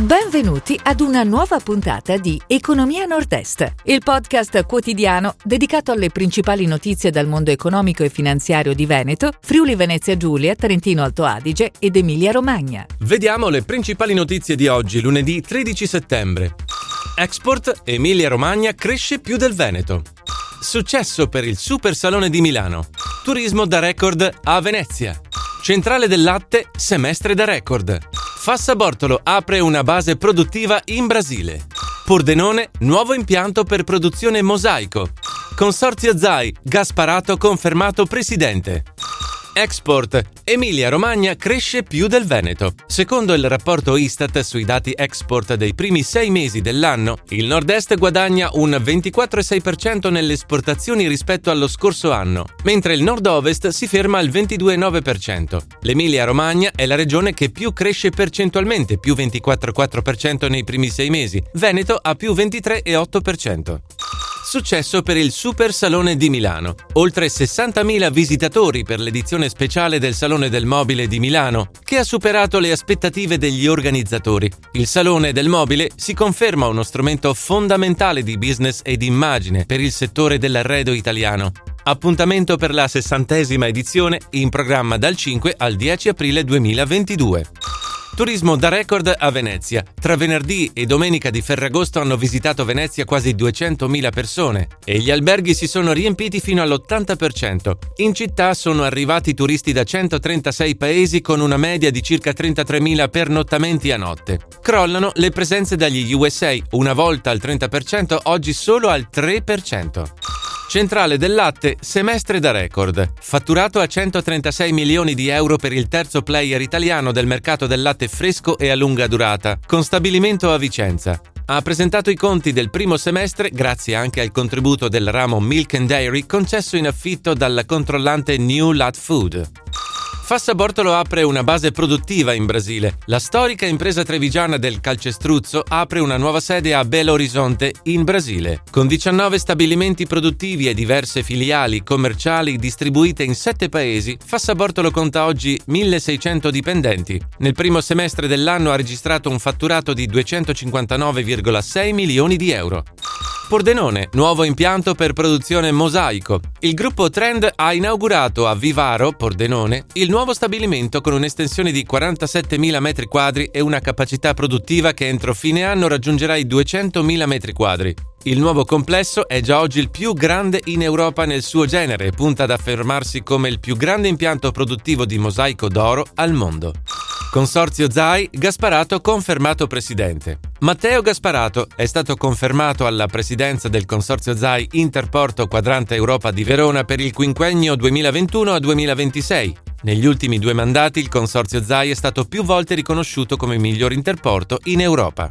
Benvenuti ad una nuova puntata di Economia Nord-Est, il podcast quotidiano dedicato alle principali notizie dal mondo economico e finanziario di Veneto, Friuli Venezia Giulia, Trentino Alto Adige ed Emilia Romagna. Vediamo le principali notizie di oggi, lunedì 13 settembre. Export Emilia Romagna cresce più del Veneto. Successo per il Super Salone di Milano. Turismo da record a Venezia. Centrale del latte, semestre da record. Fassa Bortolo apre una base produttiva in Brasile. Pordenone, nuovo impianto per produzione mosaico. Consorzio Zai, Gasparato confermato presidente. Export. Emilia-Romagna cresce più del Veneto. Secondo il rapporto Istat sui dati export dei primi sei mesi dell'anno, il Nord-Est guadagna un 24,6% nelle esportazioni rispetto allo scorso anno, mentre il Nord-Ovest si ferma al 22,9%. L'Emilia-Romagna è la regione che più cresce percentualmente, più 24,4% nei primi sei mesi. Veneto ha più 23,8%. Successo per il Super Salone di Milano. Oltre 60.000 visitatori per l'edizione speciale del Salone del Mobile di Milano, che ha superato le aspettative degli organizzatori. Il Salone del Mobile si conferma uno strumento fondamentale di business ed immagine per il settore dell'arredo italiano. Appuntamento per la sessantesima edizione in programma dal 5 al 10 aprile 2022. Turismo da record a Venezia. Tra venerdì e domenica di Ferragosto hanno visitato Venezia quasi 200.000 persone e gli alberghi si sono riempiti fino all'80%. In città sono arrivati turisti da 136 paesi con una media di circa 33.000 pernottamenti a notte. Crollano le presenze dagli USA, una volta al 30%, oggi solo al 3%. Centrale del latte, semestre da record. Fatturato a 136 milioni di euro per il terzo player italiano del mercato del latte fresco e a lunga durata, con stabilimento a Vicenza. Ha presentato i conti del primo semestre grazie anche al contributo del ramo Milk and Dairy concesso in affitto dalla controllante New Lat Food. Fassa Bortolo apre una base produttiva in Brasile. La storica impresa trevigiana del calcestruzzo apre una nuova sede a Belo Horizonte, in Brasile. Con 19 stabilimenti produttivi e diverse filiali commerciali distribuite in 7 paesi, Fassa Bortolo conta oggi 1600 dipendenti. Nel primo semestre dell'anno ha registrato un fatturato di 259,6 milioni di euro. Pordenone, nuovo impianto per produzione mosaico. Il gruppo Trend ha inaugurato a Vivaro, Pordenone, il nuovo stabilimento con un'estensione di 47.000 m2 e una capacità produttiva che entro fine anno raggiungerà i 200.000 m2. Il nuovo complesso è già oggi il più grande in Europa nel suo genere e punta ad affermarsi come il più grande impianto produttivo di mosaico d'oro al mondo. Consorzio Zai, Gasparato confermato presidente. Matteo Gasparato è stato confermato alla presidenza del Consorzio Zai Interporto Quadrante Europa di Verona per il quinquennio 2021-2026. Negli ultimi due mandati il Consorzio Zai è stato più volte riconosciuto come miglior interporto in Europa.